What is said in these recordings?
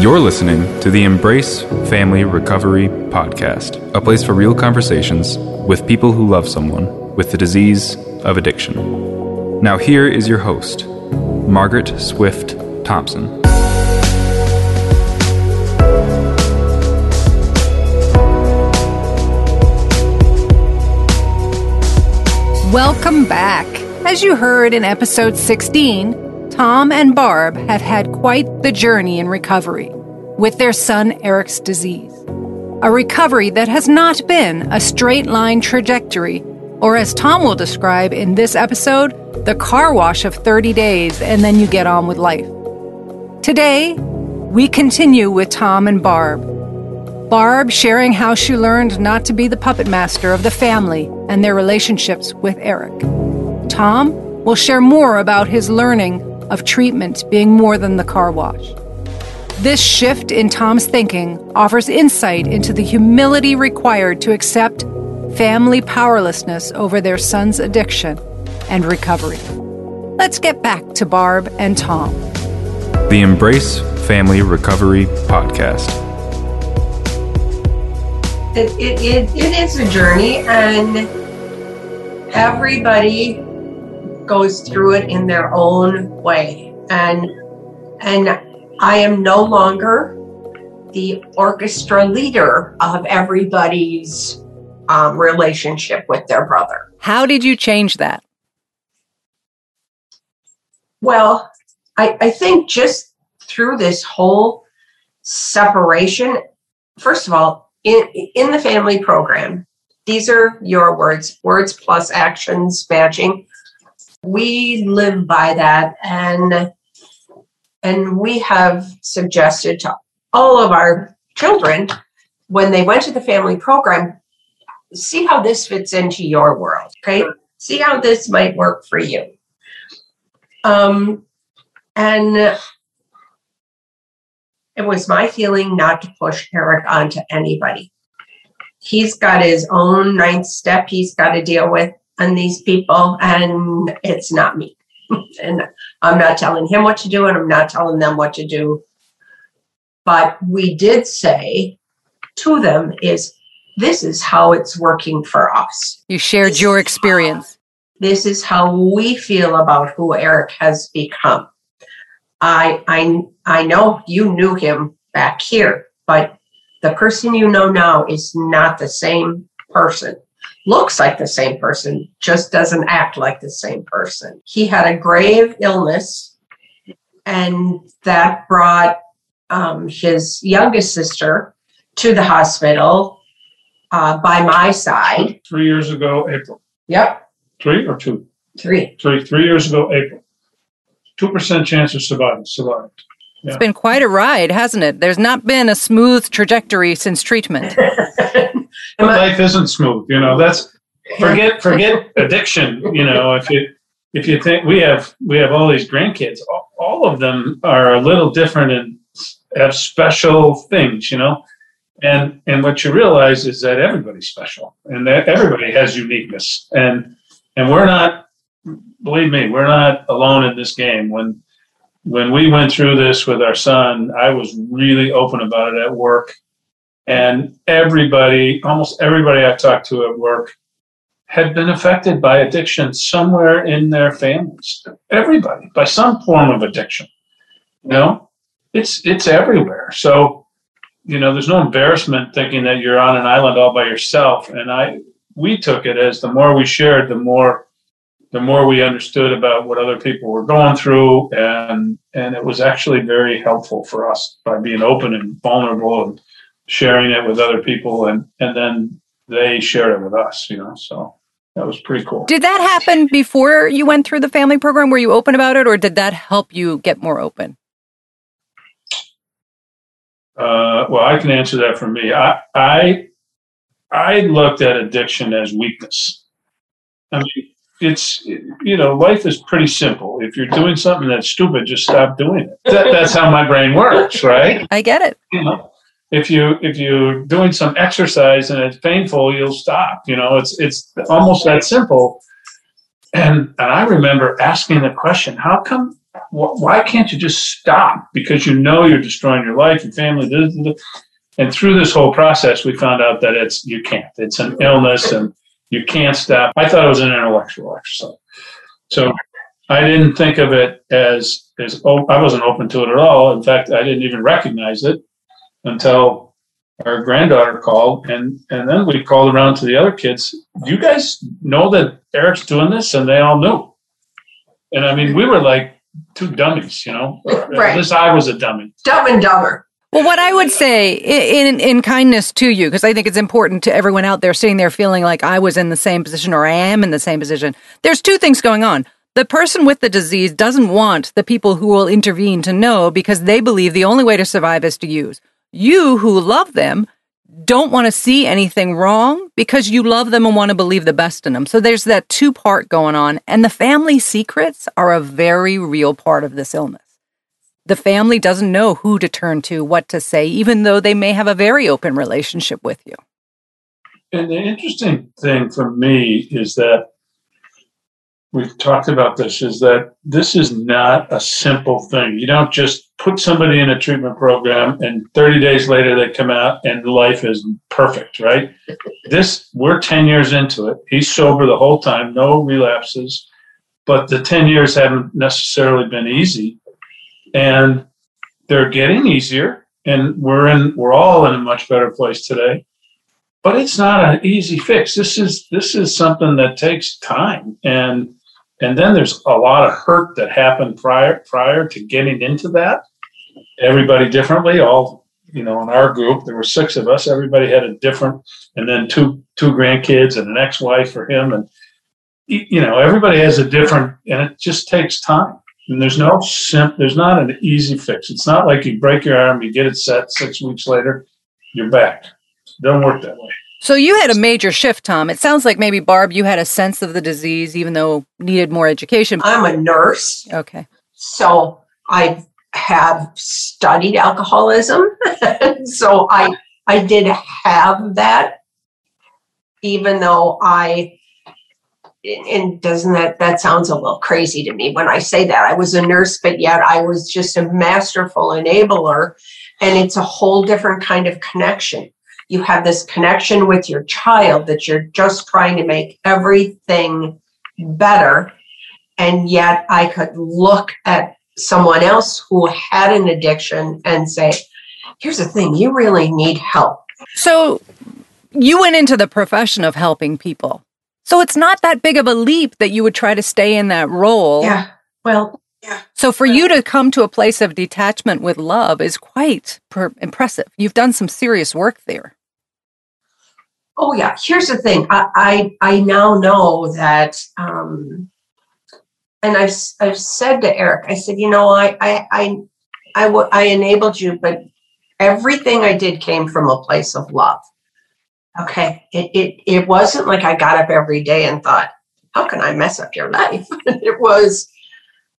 You're listening to the Embrace Family Recovery Podcast, a place for real conversations with people who love someone with the disease of addiction. Now, here is your host, Margaret Swift Thompson. Welcome back. As you heard in episode 16, Tom and Barb have had quite the journey in recovery with their son Eric's disease. A recovery that has not been a straight line trajectory, or as Tom will describe in this episode, the car wash of 30 days and then you get on with life. Today, we continue with Tom and Barb. Barb sharing how she learned not to be the puppet master of the family and their relationships with Eric. Tom will share more about his learning of treatment being more than the car wash. This shift in Tom's thinking offers insight into the humility required to accept family powerlessness over their son's addiction and recovery. Let's get back to Barb and Tom. The Embrace Family Recovery Podcast. It, it, it, it is a journey, and everybody goes through it in their own way. And and I am no longer the orchestra leader of everybody's um, relationship with their brother. How did you change that? Well, I, I think just through this whole separation, first of all, in, in the family program, these are your words, words plus actions matching. We live by that and and we have suggested to all of our children when they went to the family program, see how this fits into your world, okay? See how this might work for you. Um, and it was my feeling not to push Eric onto anybody. He's got his own ninth step he's got to deal with on these people, and it's not me. and I'm not telling him what to do, and I'm not telling them what to do. But we did say to them is this is how it's working for us. You shared your experience. This is how we feel about who Eric has become. I I I know you knew him back here, but the person you know now is not the same person. Looks like the same person, just doesn't act like the same person. He had a grave illness, and that brought um, his youngest sister to the hospital uh, by my side. Three years ago, April. Yep, Three or two? three. Three. Three years ago, April. Two percent chance of surviving. Survived. It's been quite a ride, hasn't it? There's not been a smooth trajectory since treatment. But life isn't smooth. You know. That's forget forget addiction. You know, if you if you think we have we have all these grandkids, all, all of them are a little different and have special things. You know. And and what you realize is that everybody's special, and that everybody has uniqueness, and and we're not. Believe me, we're not alone in this game. When when we went through this with our son, I was really open about it at work. And everybody, almost everybody I talked to at work, had been affected by addiction somewhere in their families. Everybody, by some form of addiction. You know, it's it's everywhere. So, you know, there's no embarrassment thinking that you're on an island all by yourself. And I we took it as the more we shared, the more the more we understood about what other people were going through and and it was actually very helpful for us by being open and vulnerable and sharing it with other people and and then they shared it with us you know so that was pretty cool. Did that happen before you went through the family program? Were you open about it, or did that help you get more open? uh, well i can answer that for me. I i i looked at addiction as weakness. I mean it's you know life is pretty simple. If you're doing something that's stupid just stop doing it. That, that's how my brain works right? I get it. you know if you if you're doing some exercise and it's painful you'll stop you know it's it's almost that simple and and i remember asking the question how come why can't you just stop? Because you know you're destroying your life and family. And through this whole process, we found out that it's you can't. It's an illness, and you can't stop. I thought it was an intellectual exercise. So I didn't think of it as as I wasn't open to it at all. In fact, I didn't even recognize it until our granddaughter called, and and then we called around to the other kids. Do you guys know that Eric's doing this? And they all knew. And I mean, we were like two dummies, you know. Right. At least I was a dummy. Dumb and dumber. Well, what I would say in in kindness to you, because I think it's important to everyone out there sitting there feeling like I was in the same position or I am in the same position. There's two things going on. The person with the disease doesn't want the people who will intervene to know because they believe the only way to survive is to use. You who love them don't want to see anything wrong because you love them and want to believe the best in them. So there's that two part going on. And the family secrets are a very real part of this illness. The family doesn't know who to turn to, what to say, even though they may have a very open relationship with you. And the interesting thing for me is that we've talked about this is that this is not a simple thing. You don't just put somebody in a treatment program and 30 days later they come out and life is perfect, right? This, we're 10 years into it. He's sober the whole time, no relapses, but the 10 years haven't necessarily been easy. And they're getting easier and we're in, we're all in a much better place today. But it's not an easy fix. This is this is something that takes time and and then there's a lot of hurt that happened prior prior to getting into that. Everybody differently. All you know, in our group, there were six of us. Everybody had a different, and then two two grandkids and an ex-wife for him, and you know, everybody has a different, and it just takes time. And there's no sim, there's not an easy fix. It's not like you break your arm, you get it set, six weeks later, you're back. It doesn't work that way. So you had a major shift, Tom. It sounds like maybe Barb, you had a sense of the disease, even though needed more education. I'm a nurse. Okay. So I have studied alcoholism. so I I did have that, even though I and doesn't that that sounds a little crazy to me when I say that I was a nurse, but yet I was just a masterful enabler, and it's a whole different kind of connection you have this connection with your child that you're just trying to make everything better. And yet I could look at someone else who had an addiction and say, here's the thing, you really need help. So you went into the profession of helping people. So it's not that big of a leap that you would try to stay in that role. Yeah. Well, yeah. So for you to come to a place of detachment with love is quite per- impressive. You've done some serious work there. Oh yeah. Here's the thing. I I, I now know that, um, and I've I've said to Eric, I said, you know, I I I I, w- I enabled you, but everything I did came from a place of love. Okay. It it it wasn't like I got up every day and thought, how can I mess up your life? it was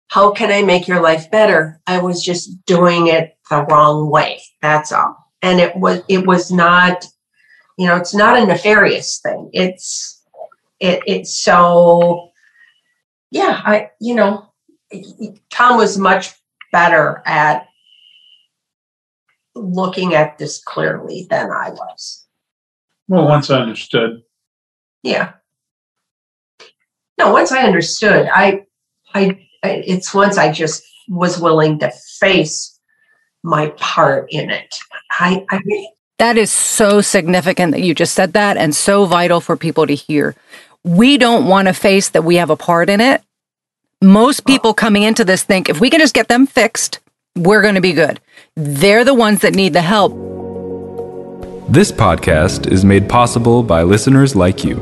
how can I make your life better? I was just doing it the wrong way. That's all. And it was it was not you know it's not a nefarious thing. It's it it's so yeah i you know tom was much better at looking at this clearly than i was. Well once i understood. Yeah. No once i understood i i, I it's once i just was willing to face my part in it. I i that is so significant that you just said that and so vital for people to hear. We don't want to face that we have a part in it. Most people coming into this think if we can just get them fixed, we're going to be good. They're the ones that need the help. This podcast is made possible by listeners like you.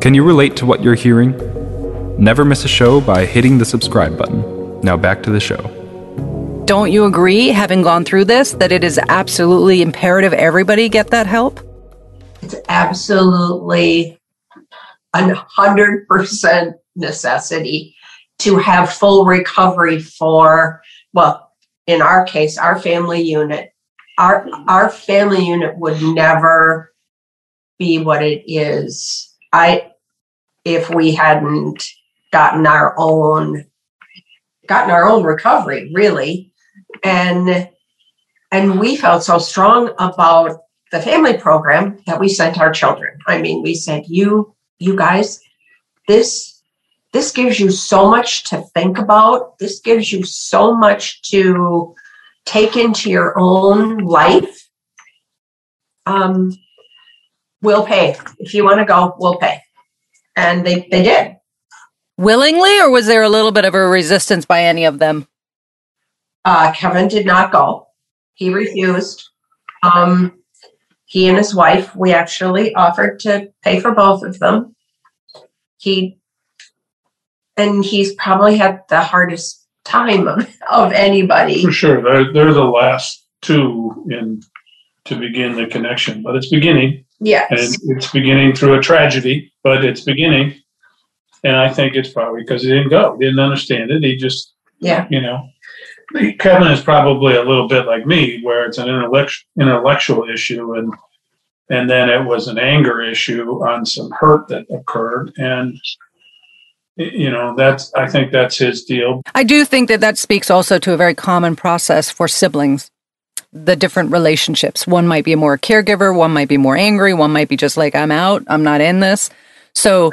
Can you relate to what you're hearing? Never miss a show by hitting the subscribe button. Now back to the show. Don't you agree, having gone through this, that it is absolutely imperative everybody get that help? It's absolutely a hundred percent necessity to have full recovery for, well, in our case, our family unit. Our our family unit would never be what it is. I if we hadn't gotten our own gotten our own recovery, really. And and we felt so strong about the family program that we sent our children. I mean, we said, you, you guys, this this gives you so much to think about. This gives you so much to take into your own life. Um, we'll pay. If you want to go, we'll pay. And they, they did. Willingly, or was there a little bit of a resistance by any of them? Uh, Kevin did not go. He refused. Um, he and his wife, we actually offered to pay for both of them. He, and he's probably had the hardest time of, of anybody. For sure. They're, they're the last two in to begin the connection, but it's beginning. Yes. And it's beginning through a tragedy, but it's beginning. And I think it's probably because he didn't go. He didn't understand it. He just, yeah. you know, Kevin is probably a little bit like me, where it's an intellectual issue, and and then it was an anger issue on some hurt that occurred, and you know that's I think that's his deal. I do think that that speaks also to a very common process for siblings. The different relationships. One might be more caregiver, one might be more angry, one might be just like, I'm out, I'm not in this. So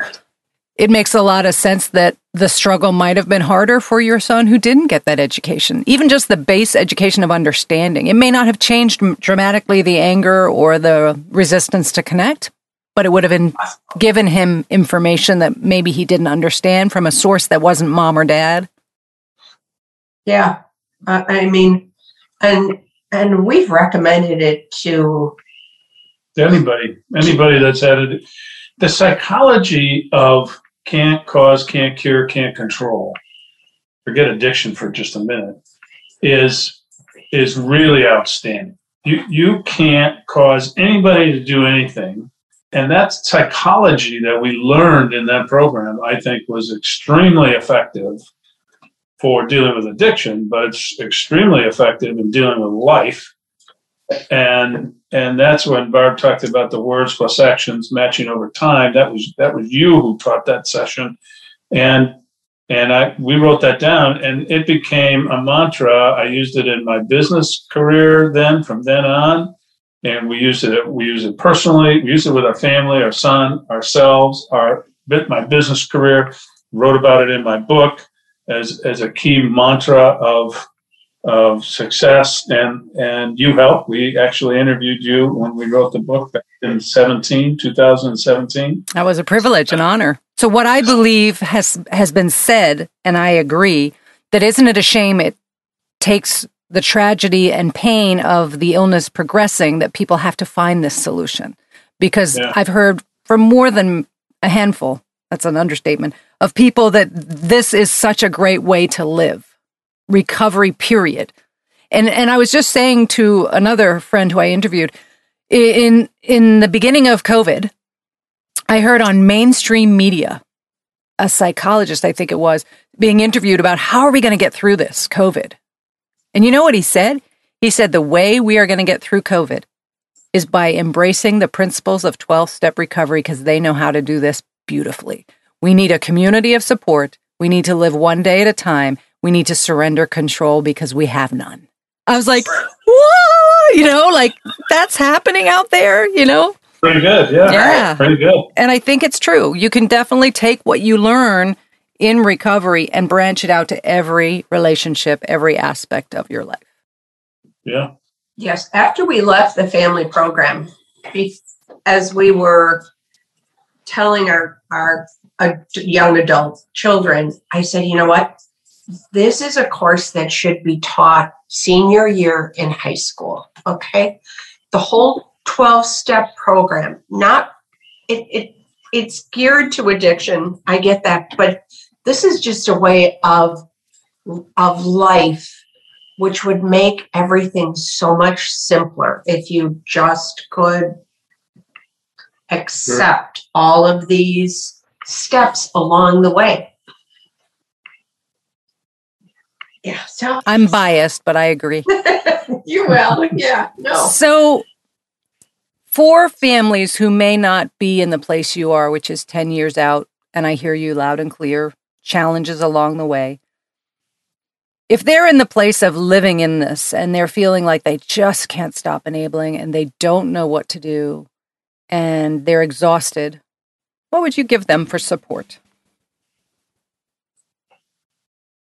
it makes a lot of sense that the struggle might have been harder for your son who didn't get that education, even just the base education of understanding. It may not have changed dramatically the anger or the resistance to connect, but it would have been given him information that maybe he didn't understand from a source that wasn't mom or dad. Yeah. Uh, I mean, and and we've recommended it to anybody, anybody that's had it. The psychology of can't cause, can't cure, can't control, forget addiction for just a minute, is is really outstanding. You you can't cause anybody to do anything. And that psychology that we learned in that program, I think, was extremely effective for dealing with addiction, but it's extremely effective in dealing with life. And and that's when Barb talked about the words plus actions matching over time. That was that was you who taught that session, and and I we wrote that down, and it became a mantra. I used it in my business career then, from then on, and we used it. We use it personally. We use it with our family, our son, ourselves, our my business career. Wrote about it in my book as as a key mantra of of success. And and you helped. We actually interviewed you when we wrote the book back in 17 2017 that was a privilege and honor. So what i believe has has been said and i agree that isn't it a shame it takes the tragedy and pain of the illness progressing that people have to find this solution? Because yeah. i've heard from more than a handful that's an understatement of people that this is such a great way to live recovery period. And and I was just saying to another friend who I interviewed in in the beginning of COVID, I heard on mainstream media a psychologist, I think it was, being interviewed about how are we going to get through this COVID. And you know what he said? He said the way we are going to get through COVID is by embracing the principles of 12 step recovery because they know how to do this beautifully. We need a community of support. We need to live one day at a time we need to surrender control because we have none. I was like, whoa, you know, like that's happening out there, you know? Pretty good. Yeah. Yeah. Pretty good. And I think it's true. You can definitely take what you learn in recovery and branch it out to every relationship, every aspect of your life. Yeah. Yes. After we left the family program, as we were telling our, our uh, young adult children, I said, you know what? This is a course that should be taught senior year in high school. Okay. The whole 12 step program, not it, it it's geared to addiction. I get that, but this is just a way of of life which would make everything so much simpler if you just could accept sure. all of these steps along the way. Yeah. So I'm biased, but I agree. you will. Yeah. No. So for families who may not be in the place you are, which is 10 years out, and I hear you loud and clear, challenges along the way. if they're in the place of living in this and they're feeling like they just can't stop enabling and they don't know what to do and they're exhausted, what would you give them for support?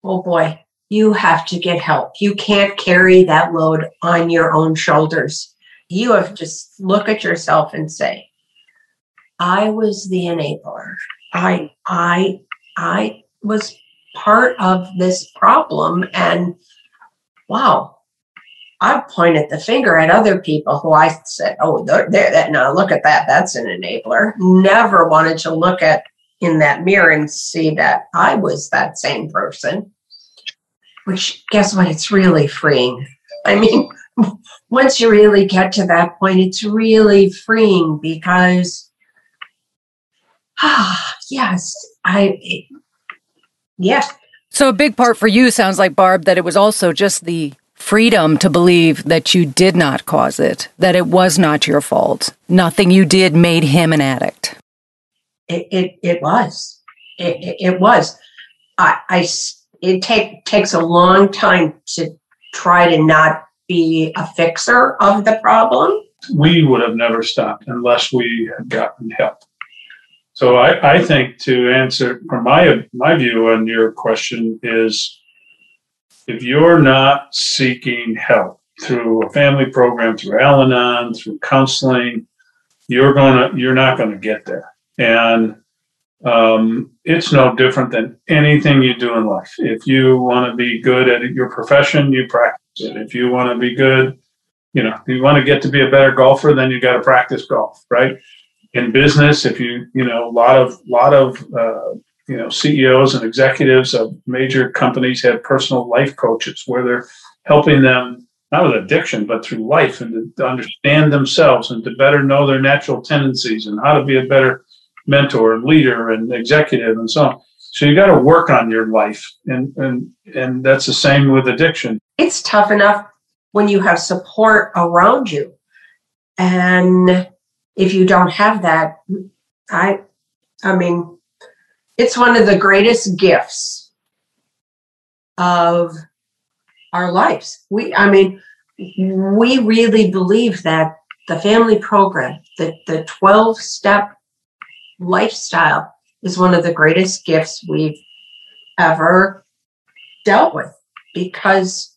Oh boy, you have to get help. You can't carry that load on your own shoulders. You have to just look at yourself and say, I was the enabler. I I I was part of this problem and wow i pointed the finger at other people who i said oh that now look at that that's an enabler never wanted to look at in that mirror and see that i was that same person which guess what it's really freeing i mean once you really get to that point it's really freeing because ah yes i yeah. So a big part for you sounds like Barb that it was also just the freedom to believe that you did not cause it, that it was not your fault. Nothing you did made him an addict. It it, it was. It, it, it was. I, I it take takes a long time to try to not be a fixer of the problem. We would have never stopped unless we had gotten help. So I, I think to answer from my my view on your question is if you're not seeking help through a family program, through Al-Anon, through counseling, you're gonna you're not gonna get there. And um, it's no different than anything you do in life. If you want to be good at your profession, you practice it. If you want to be good, you know, if you want to get to be a better golfer, then you got to practice golf, right? in business, if you you know a lot of lot of uh, you know CEOs and executives of major companies have personal life coaches where they're helping them not with addiction but through life and to understand themselves and to better know their natural tendencies and how to be a better mentor and leader and executive and so on. So you got to work on your life and and and that's the same with addiction. It's tough enough when you have support around you. And if you don't have that, I, I mean, it's one of the greatest gifts of our lives. We, I mean, we really believe that the family program, the, the 12 step lifestyle is one of the greatest gifts we've ever dealt with because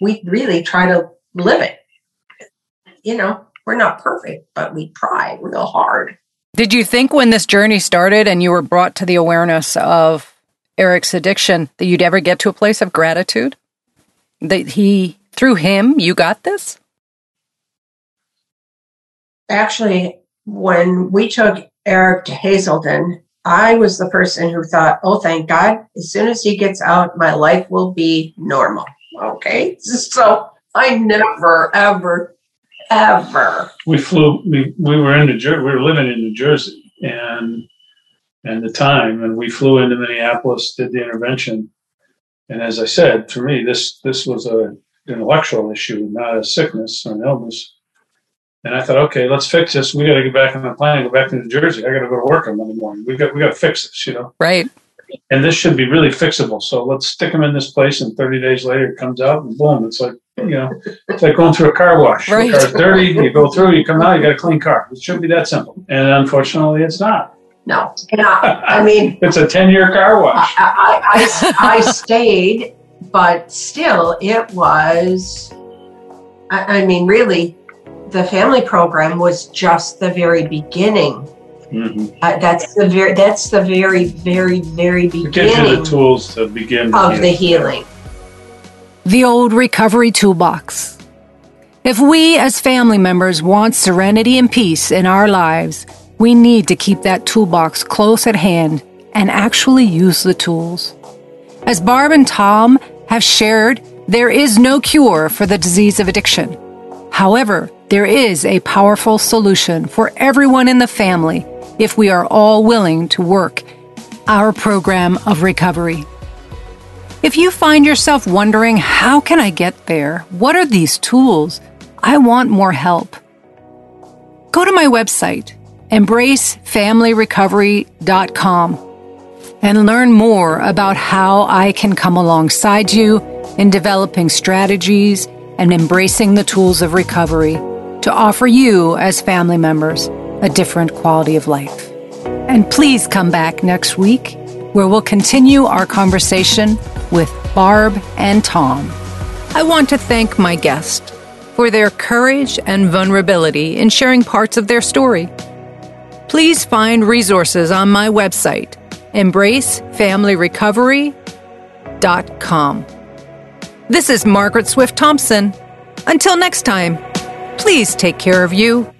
we really try to live it. You know, we're not perfect, but we try real hard. Did you think when this journey started and you were brought to the awareness of Eric's addiction that you'd ever get to a place of gratitude? That he, through him, you got this? Actually, when we took Eric to Hazelden, I was the person who thought, oh, thank God, as soon as he gets out, my life will be normal. Okay. So I never, ever ever. We flew. We, we were in New Jersey. We were living in New Jersey, and and the time, and we flew into Minneapolis, did the intervention, and as I said, for me, this this was a an intellectual issue, not a sickness or an illness. And I thought, okay, let's fix this. We got to get back on the plane, go back to New Jersey. I got to go to work on Monday morning. We got we got to fix this, you know. Right and this should be really fixable. So let's stick them in this place, and 30 days later it comes out, and boom, it's like you know, it's like going through a car wash. Right. The car's dirty, you go through, you come out, you got a clean car. It should be that simple, and unfortunately, it's not. No, and I, I mean, it's a 10 year car wash. I, I, I, I stayed, but still, it was. I mean, really, the family program was just the very beginning Mm-hmm. Uh, that's the very that's the very very very beginning. It gives you the tools to begin of the healing. The old recovery toolbox. If we as family members want serenity and peace in our lives, we need to keep that toolbox close at hand and actually use the tools. As Barb and Tom have shared, there is no cure for the disease of addiction. However, there is a powerful solution for everyone in the family if we are all willing to work our program of recovery. If you find yourself wondering, how can I get there? What are these tools? I want more help. Go to my website, embracefamilyrecovery.com, and learn more about how I can come alongside you in developing strategies and embracing the tools of recovery to offer you, as family members, a different quality of life. And please come back next week where we'll continue our conversation with Barb and Tom. I want to thank my guest for their courage and vulnerability in sharing parts of their story. Please find resources on my website, embracefamilyrecovery.com. This is Margaret Swift Thompson. Until next time, please take care of you